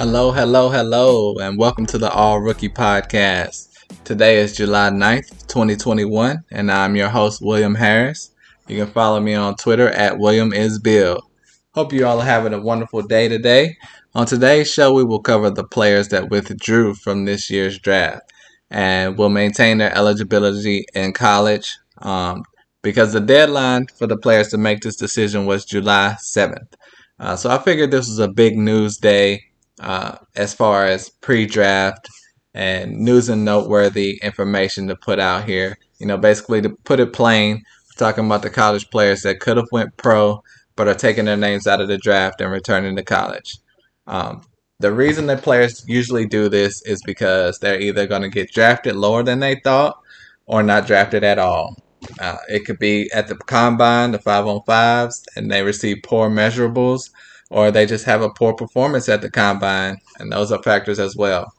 Hello, hello, hello, and welcome to the All Rookie Podcast. Today is July 9th, 2021, and I'm your host, William Harris. You can follow me on Twitter at William is Bill. Hope you all are having a wonderful day today. On today's show, we will cover the players that withdrew from this year's draft and will maintain their eligibility in college um, because the deadline for the players to make this decision was July 7th. Uh, so I figured this was a big news day uh, as far as pre-draft and news and noteworthy information to put out here. You know, basically to put it plain, talking about the college players that could have went pro but are taking their names out of the draft and returning to college. Um, the reason that players usually do this is because they're either going to get drafted lower than they thought or not drafted at all. Uh, it could be at the combine, the five on fives, and they receive poor measurables or they just have a poor performance at the combine, and those are factors as well.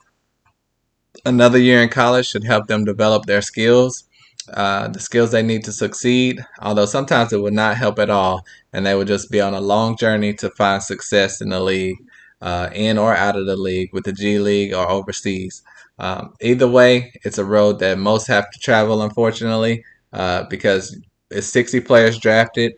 Another year in college should help them develop their skills, uh, the skills they need to succeed, although sometimes it would not help at all, and they would just be on a long journey to find success in the league, uh, in or out of the league, with the G League or overseas. Um, either way, it's a road that most have to travel, unfortunately, uh, because it's 60 players drafted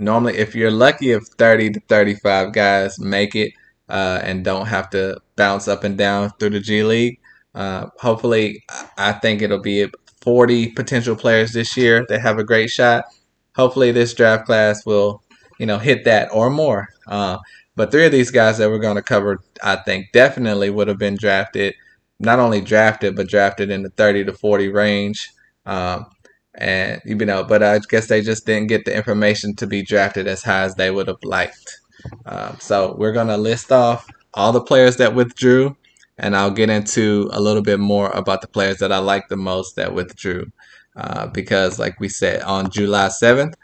normally if you're lucky if 30 to 35 guys make it uh, and don't have to bounce up and down through the G League. Uh, hopefully, I think it'll be 40 potential players this year that have a great shot. Hopefully, this draft class will, you know, hit that or more. Uh, but three of these guys that we're going to cover, I think, definitely would have been drafted. Not only drafted, but drafted in the 30 to 40 range. Um, and you know, but I guess they just didn't get the information to be drafted as high as they would have liked. Um, so we're gonna list off all the players that withdrew, and I'll get into a little bit more about the players that I like the most that withdrew. Uh, because, like we said, on July 7th,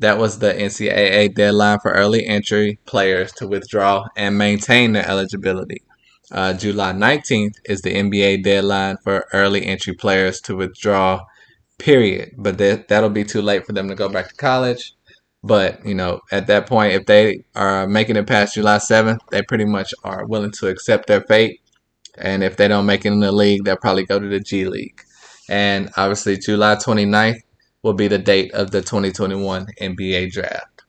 that was the NCAA deadline for early entry players to withdraw and maintain their eligibility. Uh, July 19th is the NBA deadline for early entry players to withdraw period. But that that'll be too late for them to go back to college. But you know, at that point, if they are making it past July seventh, they pretty much are willing to accept their fate. And if they don't make it in the league, they'll probably go to the G League. And obviously, July 29th will be the date of the 2021 NBA draft.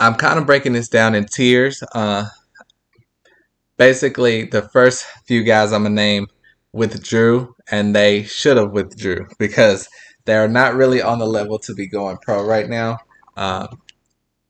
I'm kind of breaking this down in tiers. Uh, basically, the first few guys I'm gonna name withdrew, and they should have withdrew because they're not really on the level to be going pro right now. Uh,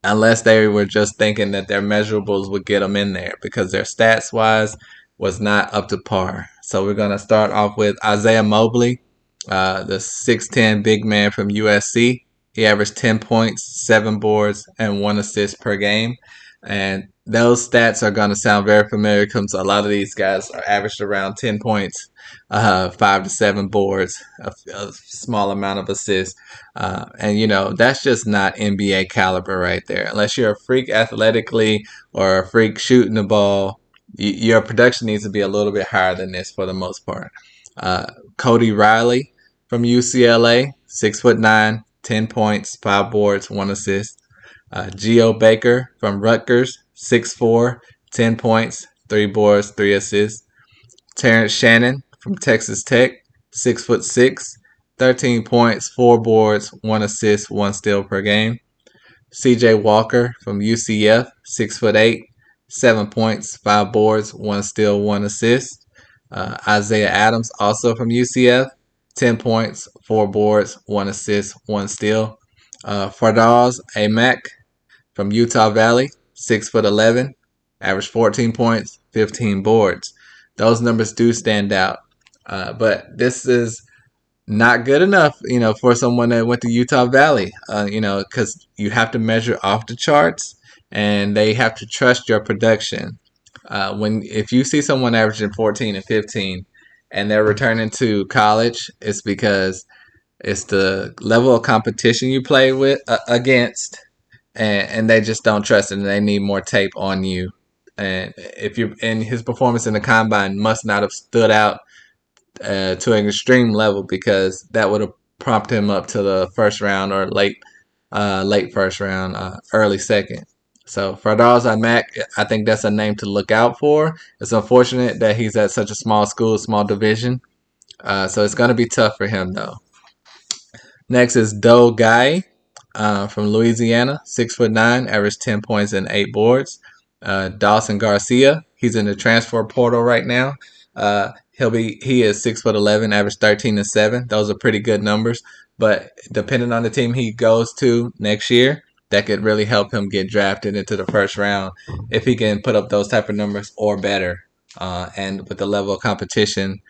unless they were just thinking that their measurables would get them in there because their stats wise was not up to par. So we're going to start off with Isaiah Mobley, uh, the 6'10 big man from USC. He averaged 10 points, 7 boards, and 1 assist per game. And those stats are going to sound very familiar because a lot of these guys are averaged around 10 points, uh, 5 to 7 boards, a, a small amount of assists. Uh, and, you know, that's just not NBA caliber right there. Unless you're a freak athletically or a freak shooting the ball, y- your production needs to be a little bit higher than this for the most part. Uh, Cody Riley from UCLA, 6 foot 9, 10 points, 5 boards, 1 assist. Uh, Geo Baker from Rutgers, 6'4, 10 points, 3 boards, 3 assists. Terrence Shannon from Texas Tech, 6'6, 13 points, 4 boards, 1 assist, 1 steal per game. CJ Walker from UCF, 6'8, 7 points, 5 boards, 1 steal, 1 assist. Uh, Isaiah Adams, also from UCF, 10 points, 4 boards, 1 assist, 1 steal. Uh, Fardaws Aimaq from Utah Valley, six foot eleven, averaged 14 points, 15 boards. Those numbers do stand out, uh, but this is not good enough, you know, for someone that went to Utah Valley, uh, you know, because you have to measure off the charts and they have to trust your production. Uh, when if you see someone averaging 14 and 15 and they're returning to college, it's because it's the level of competition you play with uh, against, and, and they just don't trust and they need more tape on you. And if you and his performance in the combine must not have stood out uh, to an extreme level because that would have prompted him up to the first round or late, uh, late first round, uh, early second. So Fardaws Aimaq, I think that's a name to look out for. It's unfortunate that he's at such a small school, small division. Uh, so it's going to be tough for him though. Next is Doe Guy uh, from Louisiana, six foot nine, average ten points and eight boards. Uh, Dawson Garcia, he's in the transfer portal right now. Uh, he'll be he is six foot eleven, average thirteen and seven. Those are pretty good numbers. But depending on the team he goes to next year, that could really help him get drafted into the first round if he can put up those type of numbers or better. Uh, and with the level of competition,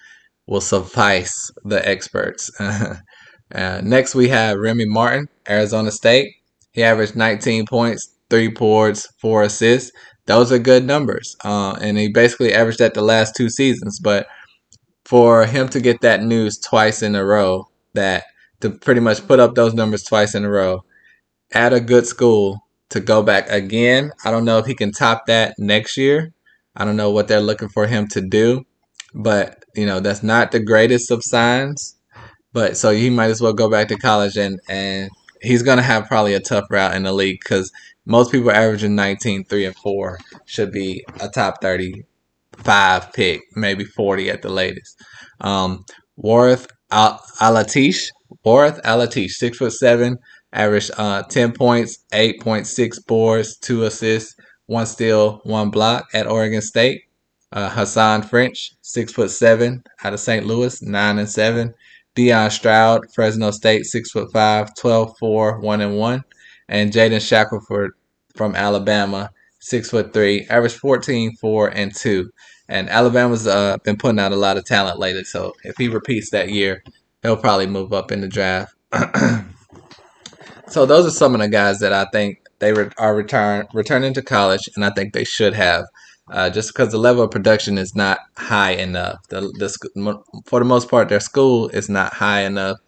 will suffice the experts. uh, next, we have Remy Martin, Arizona State. He averaged 19 points, three boards, four assists. Those are good numbers, uh, and he basically averaged that the last two seasons. But for him to get that news twice in a row, that to pretty much put up those numbers twice in a row, at a good school to go back again. I don't know if he can top that next year. I don't know what they're looking for him to do, but you know that's not the greatest of signs. But so he might as well go back to college and and he's gonna have probably a tough route in the league because most people averaging 19, 3, and 4 should be a top 35 pick, maybe 40 at the latest. Um, Warith Al- Alatish, Warith Alatish, six foot seven, averaged uh, 10 points, 8.6 boards, 2 assists, 1 steal, 1 block at Oregon State. Uh, Hasahn French, 6 foot 7 out of St. Louis, 9 and 7. Deon Stroud, Fresno State, 6 foot 5, 12 4, 1 and 1. And Jaden Shackelford from Alabama, 6 foot 3, averaged 14 4 and 2. And Alabama's uh, been putting out a lot of talent lately, so if he repeats that year, he'll probably move up in the draft. So those are some of the guys that I think they re- are return returning to college, and I think they should have. Uh, just because the level of production is not high enough. The, the for the most part, their school is not high enough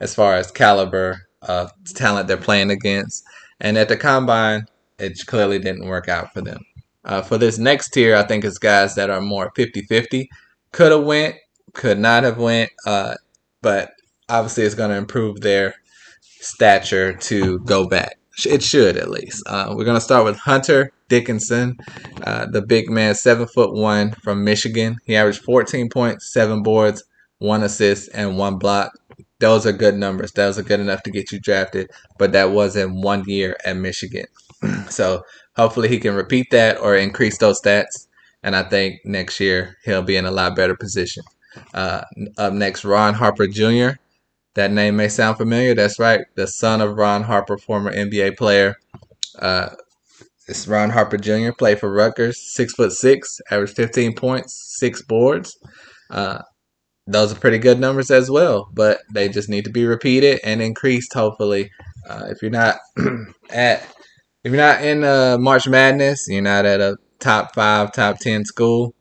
as far as caliber of talent they're playing against. And at the combine, it clearly didn't work out for them. Uh, for this next tier, I think it's guys that are more 50-50. Could have went, could not have went, uh, but obviously it's going to improve their stature to go back. It should at least. Uh, we're gonna start with Hunter Dickinson, uh, the big man, seven foot one from Michigan. He averaged 14 points, seven boards, one assist, and one block. Those are good numbers. Those are good enough to get you drafted, but that was in one year at Michigan. so hopefully he can repeat that or increase those stats. And I think next year he'll be in a lot better position. Uh, up next, Ron Harper Jr. That name may sound familiar. That's right. The son of Ron Harper, former NBA player. Uh, it's Ron Harper Jr. Played for Rutgers. Six foot six, averaged 15 points, six boards. Uh, those are pretty good numbers as well, but they just need to be repeated and increased. Hopefully, uh, if you're not at if you're not in uh, March Madness, you're not at a top five, top ten school.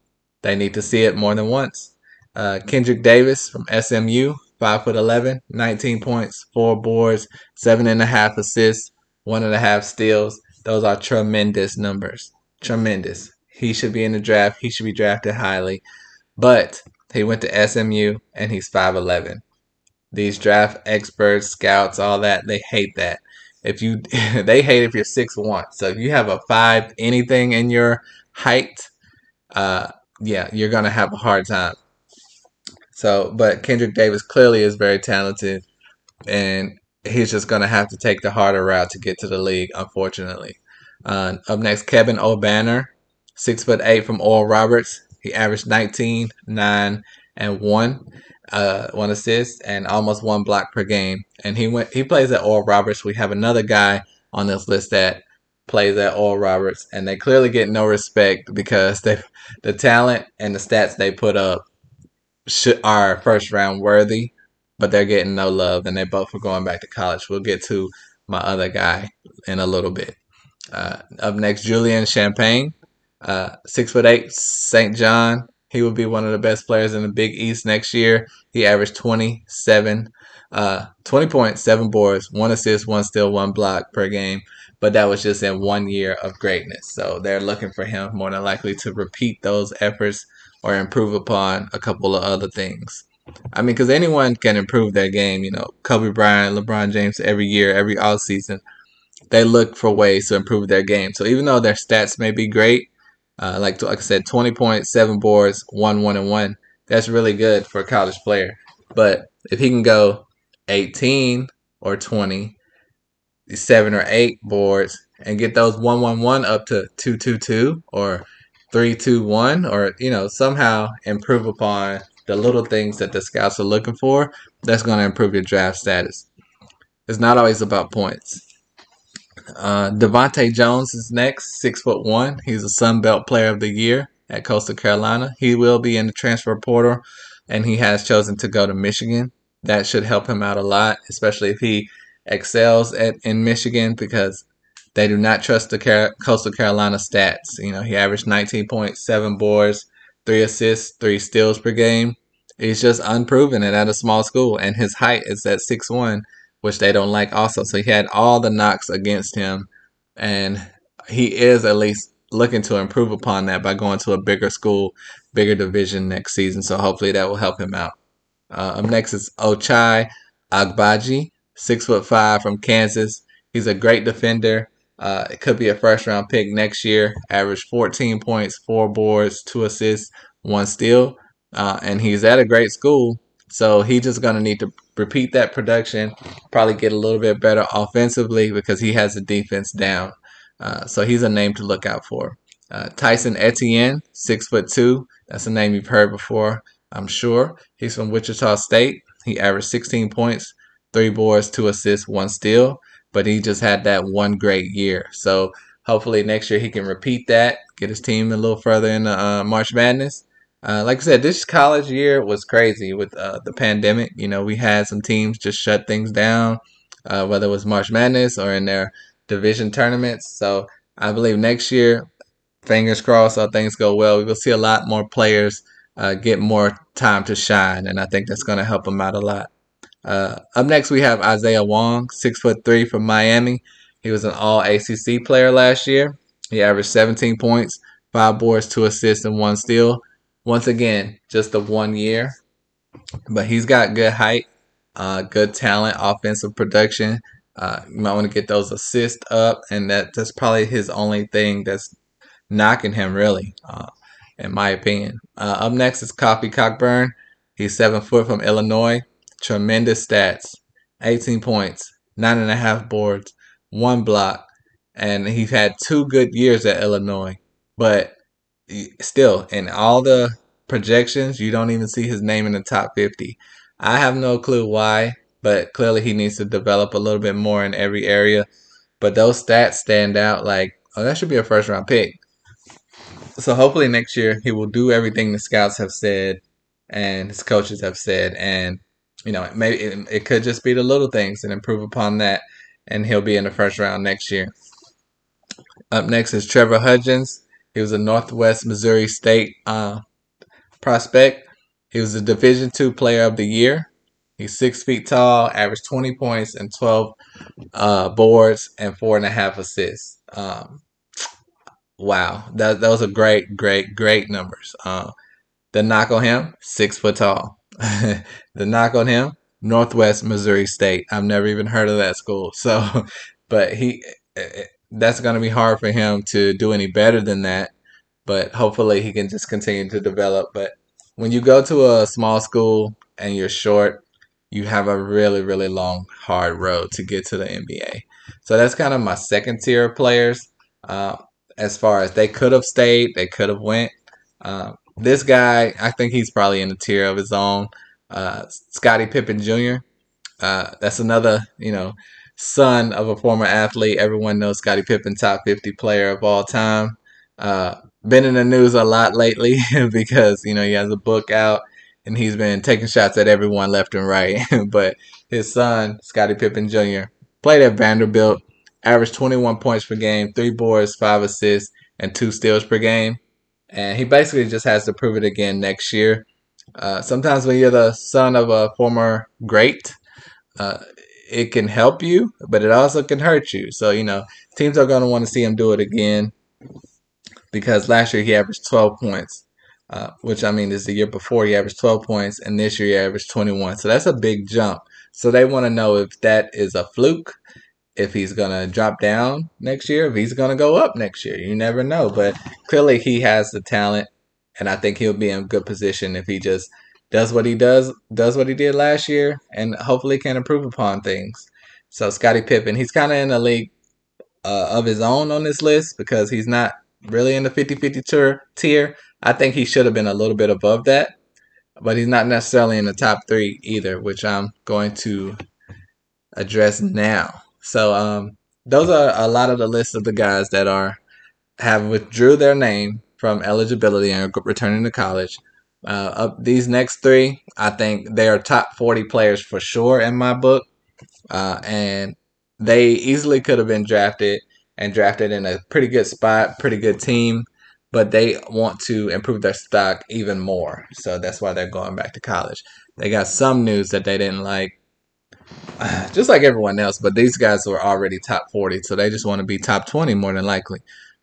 They need to see it more than once. Uh, Kendrick Davis from SMU five foot 11, 19 points, four boards, seven and a half assists, one and a half steals. Those are tremendous numbers. Tremendous. He should be in the draft. He should be drafted highly. But he went to SMU and he's 5'11. These draft experts, scouts, all that, they hate that. If you they hate if you're six one. So if you have a five anything in your height, uh yeah, you're gonna have a hard time. So, but Kendrick Davis clearly is very talented, and he's just going to have to take the harder route to get to the league, unfortunately. Uh, up next, Kevin Obanor, six foot eight from Oral Roberts. He averaged 19, 9, and 1, uh, one assist, and almost one block per game. And he went he plays at Oral Roberts. We have another guy on this list that plays at Oral Roberts, and they clearly get no respect because they the talent and the stats they put up should, are first round worthy, but they're getting no love, and they both are going back to college. We'll get to my other guy in a little bit. Uh, up next, Julian Champagnie, Uh, six foot eight, St. John. He will be one of the best players in the Big East next year. He averaged 27, uh, 20 points, seven boards, one assist, one steal, one block per game. But that was just in one year of greatness. So they're looking for him more than likely to repeat those efforts or improve upon a couple of other things. I mean, because anyone can improve their game. You know, Kobe Bryant, LeBron James, every year, every off season, they look for ways to improve their game. So even though their stats may be great, uh, like like I said, twenty points, seven boards, one one and one, that's really good for a college player. But if he can go eighteen or twenty, seven or eight boards, and get those one one one up to two two two or three two one, or you know somehow improve upon the little things that the scouts are looking for, that's going to improve your draft status. It's not always about points. Uh, DeVante' Jones is next, six foot one. He's a Sun Belt Player of the Year at Coastal Carolina. He will be in the transfer portal, and he has chosen to go to Michigan. That should help him out a lot, especially if he excels at in Michigan because they do not trust the Car- Coastal Carolina stats. You know, he averaged 19.7 boards, three assists, three steals per game. He's just unproven and at a small school, and his height is at six one, which they don't like also. So he had all the knocks against him, and he is at least looking to improve upon that by going to a bigger school, bigger division next season. So hopefully that will help him out. Uh, up next is Ochai Agbaji, six foot five from Kansas. He's a great defender. Uh, it could be a first round pick next year. Averaged 14 points, four boards, two assists, one steal. Uh, and he's at a great school. So he's just going to need to repeat that production, probably get a little bit better offensively because he has the defense down. Uh, so he's a name to look out for. Uh, Tyson Etienne, six foot two. That's a name you've heard before, I'm sure. He's from Wichita State. He averaged 16 points, three boards, two assists, one steal but he just had that one great year. So hopefully next year he can repeat that, get his team a little further in the uh, March Madness. Uh, like I said, this college year was crazy with uh, the pandemic. You know, we had some teams just shut things down, uh, whether it was March Madness or in their division tournaments. So I believe next year, fingers crossed, all things go well, we will see a lot more players uh, get more time to shine, and I think that's going to help them out a lot. Uh, up next, we have Isaiah Wong, six foot three from Miami. He was an All ACC player last year. He averaged 17 points, five boards, two assists, and one steal. Once again, just a one year, but he's got good height, uh, good talent, offensive production. Uh, you might want to get those assists up, and that that's probably his only thing that's knocking him, really, uh, in my opinion. Uh, up next is Kofi Cockburn. He's seven foot from Illinois tremendous stats 18 points, nine and a half boards, one block, and he's had two good years at Illinois. But still, in all the projections, you don't even see his name in the top 50. I have no clue why, but clearly he needs to develop a little bit more in every area. But those stats stand out like, oh, that should be a first round pick. So hopefully next year he will do everything the scouts have said and his coaches have said and you know, maybe it, it could just be the little things and improve upon that, and he'll be in the first round next year. Up next is Trevor Hudgins. He was a Northwest Missouri State uh, prospect. He was the Division two Player of the Year. He's six feet tall, averaged 20 points and 12 uh, boards and four and a half assists. Um, wow, that those are great, great, great numbers. Uh, the knock on him, six foot tall. the knock on him, Northwest Missouri State. I've never even heard of that school. So, but he, eh, eh, that's going to be hard for him to do any better than that. But hopefully he can just continue to develop. But when you go to a small school and you're short, you have a really, really long, hard road to get to the NBA. So that's kind of my second tier of players. Uh, as far as they could have stayed, they could have went. Uh, this guy, I think he's probably in a tier of his own. Uh, Scottie Pippen Jr. Uh, that's another, you know, son of a former athlete. Everyone knows Scottie Pippen, top 50 player of all time. Uh, been in the news a lot lately because, you know, he has a book out and he's been taking shots at everyone left and right. but his son, Scottie Pippen Jr., played at Vanderbilt, averaged 21 points per game, three boards, five assists, and two steals per game. And he basically just has to prove it again next year. Uh, sometimes when you're the son of a former great, uh, it can help you, but it also can hurt you. So, you know, teams are going to want to see him do it again because last year he averaged 12 points, uh, which I mean is the year before he averaged 12 points, and this year he averaged 21. So that's a big jump. So they want to know if that is a fluke, if he's going to drop down next year, if he's going to go up next year. You never know. But clearly he has the talent, and I think he'll be in good position if he just does what he does, does what he did last year, and hopefully can improve upon things. So Scottie Pippen, he's kind of in a league uh, of his own on this list because he's not really in the 50-50 tier. I think he should have been a little bit above that, but he's not necessarily in the top three either, which I'm going to address now. So um, those are a lot of the list of the guys that are have withdrew their name from eligibility and are returning to college. Uh, up these next three, I think they are top 40 players for sure in my book. Uh, and they easily could have been drafted and drafted in a pretty good spot, pretty good team, but they want to improve their stock even more. So that's why they're going back to college. They got some news that they didn't like, just like everyone else, but these guys were already top 40, so they just want to be top 20 more than likely.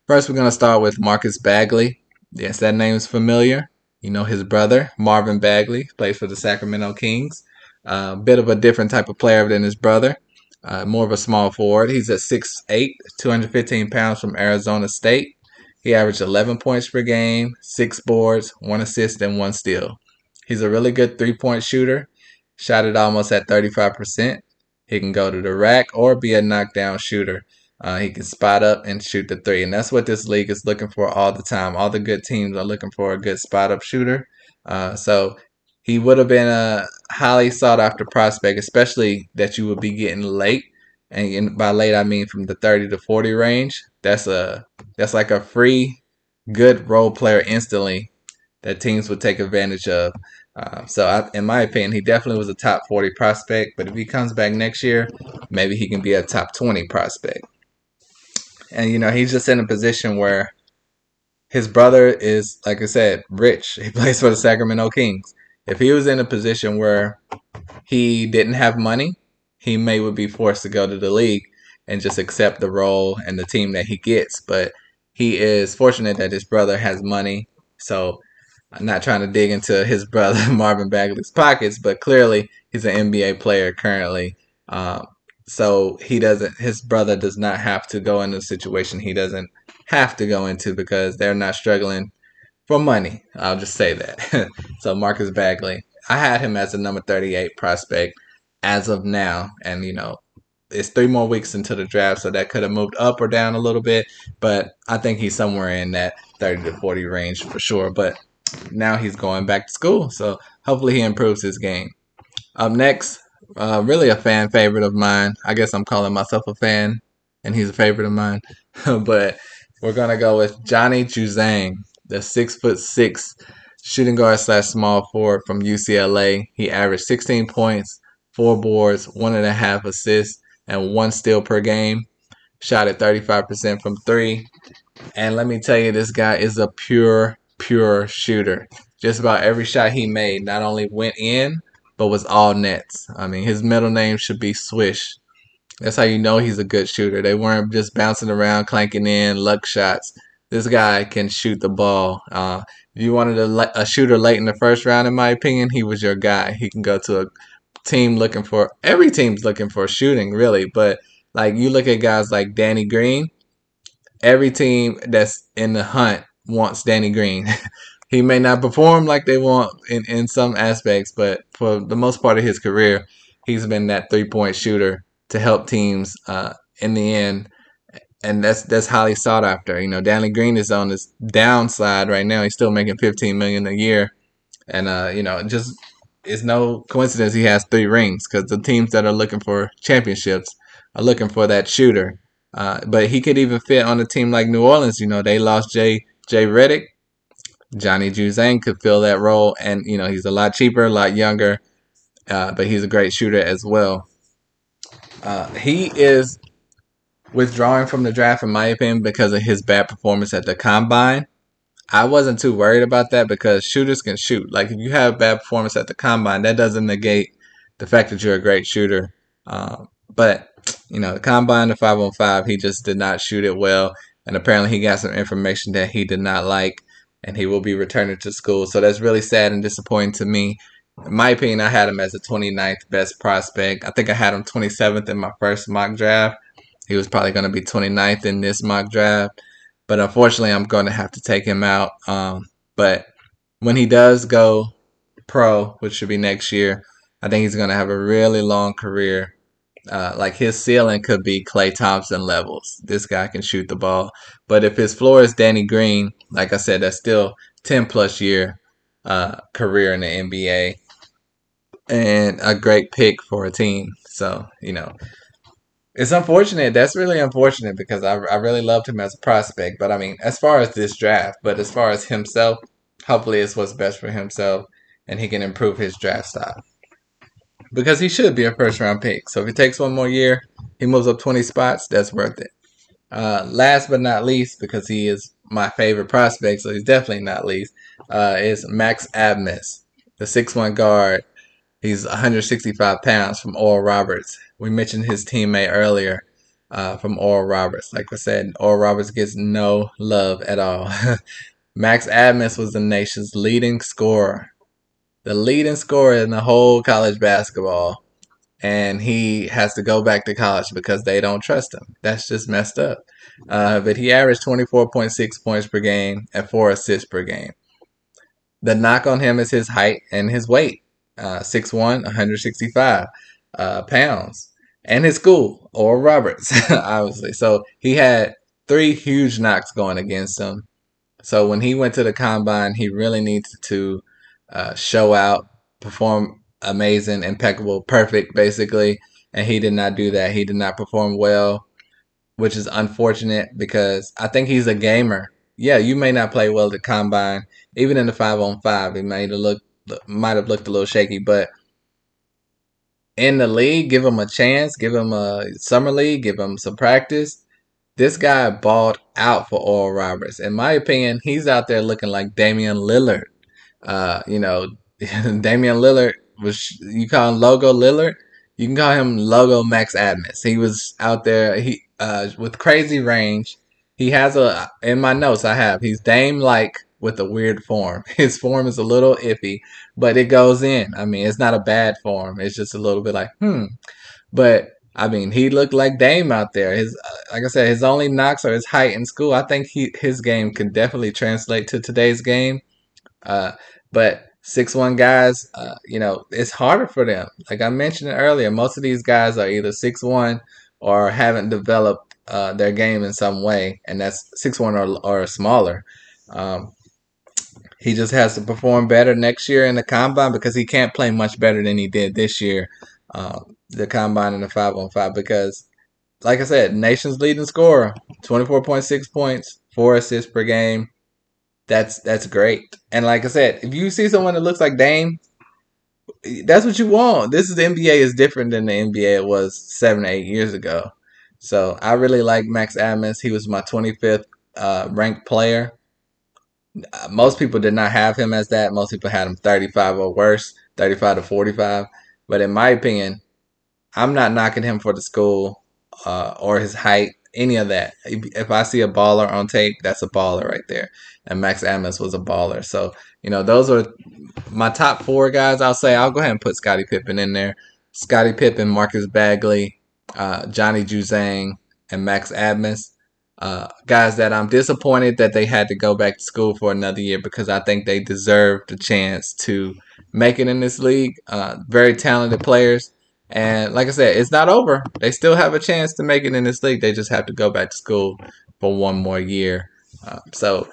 First, we're going to start with Marcus Bagley. Yes, that name is familiar. You know his brother, Marvin Bagley, plays for the Sacramento Kings. A uh, bit of a different type of player than his brother. Uh, more of a small forward. He's at 6'8", 215 pounds from Arizona State. He averaged 11 points per game, six boards, one assist, and one steal. He's a really good three-point shooter. Shot it almost at 35%. He can go to the rack or be a knockdown shooter. Uh, he can spot up and shoot the three, and that's what this league is looking for all the time. All the good teams are looking for a good spot up shooter. Uh, so he would have been a highly sought after prospect, especially that you would be getting late. And by late, I mean from the 30 to 40 range. That's a that's like a free, good role player instantly that teams would take advantage of. Uh, so, I, in my opinion, he definitely was a top 40 prospect. But if he comes back next year, maybe he can be a top 20 prospect. And, you know, he's just in a position where his brother is, like I said, rich. He plays for the Sacramento Kings. If he was in a position where he didn't have money, he may would be forced to go to the league and just accept the role and the team that he gets. But he is fortunate that his brother has money. So I'm not trying to dig into his brother Marvin Bagley's pockets, but clearly he's an NBA player currently. Um, so he doesn't. His brother does not have to go into a situation he doesn't have to go into because they're not struggling for money. I'll just say that. so Marcus Bagley, I had him as a number 38 prospect as of now, and you know it's three more weeks into the draft, so that could have moved up or down a little bit. But I think he's somewhere in that 30 to 40 range for sure. But now he's going back to school, so hopefully he improves his game. Up next, uh, really a fan favorite of mine. I guess I'm calling myself a fan, and he's a favorite of mine. but we're gonna go with Johnny Juzang, the six foot six shooting guard slash small forward from UCLA. He averaged 16 points, four boards, one and a half assists, and one steal per game. Shot at 35% from three. And let me tell you, this guy is a pure, pure shooter. Just about every shot he made not only went in, but was all nets. I mean, his middle name should be Swish. That's how you know he's a good shooter. They weren't just bouncing around, clanking in luck shots. This guy can shoot the ball. Uh, if you wanted a, a shooter late in the first round, in my opinion, he was your guy. He can go to a team looking for every team's looking for shooting really, but like you look at guys like Danny Green, every team that's in the hunt wants Danny Green. he may not perform like they want in, in some aspects, but for the most part of his career, he's been that three point shooter to help teams uh, in the end. And that's that's highly sought after. You know, Danny Green is on this downside right now. He's still making 15 million a year, and uh, you know, just it's no coincidence he has three rings because the teams that are looking for championships are looking for that shooter. Uh, but he could even fit on a team like New Orleans. You know, they lost Jay Jay Redick, Johnny Juzang could fill that role, and you know he's a lot cheaper, a lot younger, uh, but he's a great shooter as well. Uh, he is withdrawing from the draft, in my opinion, because of his bad performance at the combine. I wasn't too worried about that because shooters can shoot. Like if you have bad performance at the combine, that doesn't negate the fact that you're a great shooter. Um, but you know, the combine, the five on five, he just did not shoot it well, and apparently he got some information that he did not like, and he will be returning to school. So that's really sad and disappointing to me. In my opinion, I had him as the 29th best prospect. I think I had him 27th in my first mock draft. He was probably going to be 29th in this mock draft. But unfortunately, I'm going to have to take him out. Um, but when he does go pro, which should be next year, I think he's going to have a really long career. Uh, like his ceiling could be Klay Thompson levels. This guy can shoot the ball. But if his floor is Danny Green, like I said, that's still 10 plus year uh, career in the NBA and a great pick for a team. So, you know, it's unfortunate. That's really unfortunate because I, I really loved him as a prospect. But I mean, as far as this draft, but as far as himself, hopefully it's what's best for himself and he can improve his draft style. Because he should be a first round pick. So if he takes one more year, he moves up 20 spots, that's worth it. Uh, last but not least, because he is my favorite prospect, so he's definitely not least, uh, is Max Abmas, the six-one guard. He's 165 pounds from Oral Roberts. We mentioned his teammate earlier uh, from Oral Roberts. Like I said, Oral Roberts gets no love at all. Max Abmas was the nation's leading scorer, the leading scorer in the whole college basketball. And he has to go back to college because they don't trust him. That's just messed up. Uh, but he averaged 24.6 points per game and four assists per game. The knock on him is his height and his weight. Uh, 6'1, 165 uh, pounds, and his school, Oral Roberts, obviously. So he had three huge knocks going against him. So when he went to the combine, he really needed to uh, show out, perform amazing, impeccable, perfect, basically. And he did not do that. He did not perform well, which is unfortunate because I think he's a gamer. Yeah, you may not play well at combine, even in the five on five. It may look might have looked a little shaky, but in the league, give him a chance, give him a summer league, give him some practice. This guy balled out for Oral Roberts. In my opinion, he's out there looking like Damian Lillard. Uh, you know, Damian Lillard was you call him Logo Lillard. You can call him Logo Max Abmas. He was out there he uh, with crazy range. He has a in my notes I have he's Dame like with a weird form. His form is a little iffy, but it goes in. I mean, it's not a bad form. It's just a little bit like, hmm. But I mean, he looked like Dame out there. His, like I said, his only knocks are his height in school. I think he his game can definitely translate to today's game. Uh, but six one guys, uh, you know, it's harder for them. Like I mentioned earlier, most of these guys are either six one or haven't developed uh, their game in some way, and that's six one or or smaller. Um, he just has to perform better next year in the combine because he can't play much better than he did this year, uh, the combine and the five on five. Because, like I said, nation's leading scorer, twenty four point six points, four assists per game. That's that's great. And like I said, if you see someone that looks like Dame, that's what you want. This is the NBA is different than the NBA it was seven eight years ago. So I really like Max Abmas. He was my twenty fifth uh, ranked player most people did not have him as that. Most people had him 35 or worse, 35 to 45. But in my opinion, I'm not knocking him for the school uh, or his height, any of that. If I see a baller on tape, that's a baller right there. And Max Abmas was a baller. So, you know, those are my top four guys. I'll say I'll go ahead and put Scottie Pippen in there. Scottie Pippen, Marcus Bagley, uh, Johnny Juzang, and Max Abmas uh, guys that I'm disappointed that they had to go back to school for another year because I think they deserve the chance to make it in this league. Uh, very talented players. And like I said, it's not over. They still have a chance to make it in this league. They just have to go back to school for one more year. Uh, so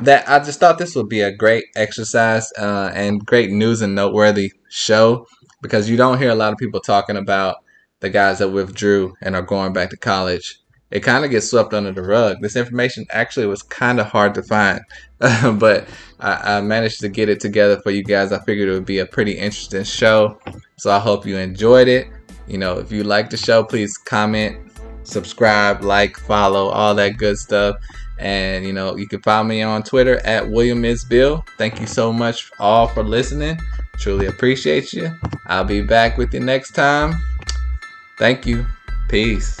that I just thought this would be a great exercise uh, and great news and noteworthy show because you don't hear a lot of people talking about the guys that withdrew and are going back to college it kind of gets swept under the rug. This information actually was kind of hard to find, but I, I, managed to get it together for you guys. I figured it would be a pretty interesting show, so I hope you enjoyed it. You know, if you like the show, please comment, subscribe, like, follow, all that good stuff. And you know, you can find me on Twitter at William is Bill. Thank you so much all for listening. Truly appreciate you. I'll be back with you next time. Thank you. Peace.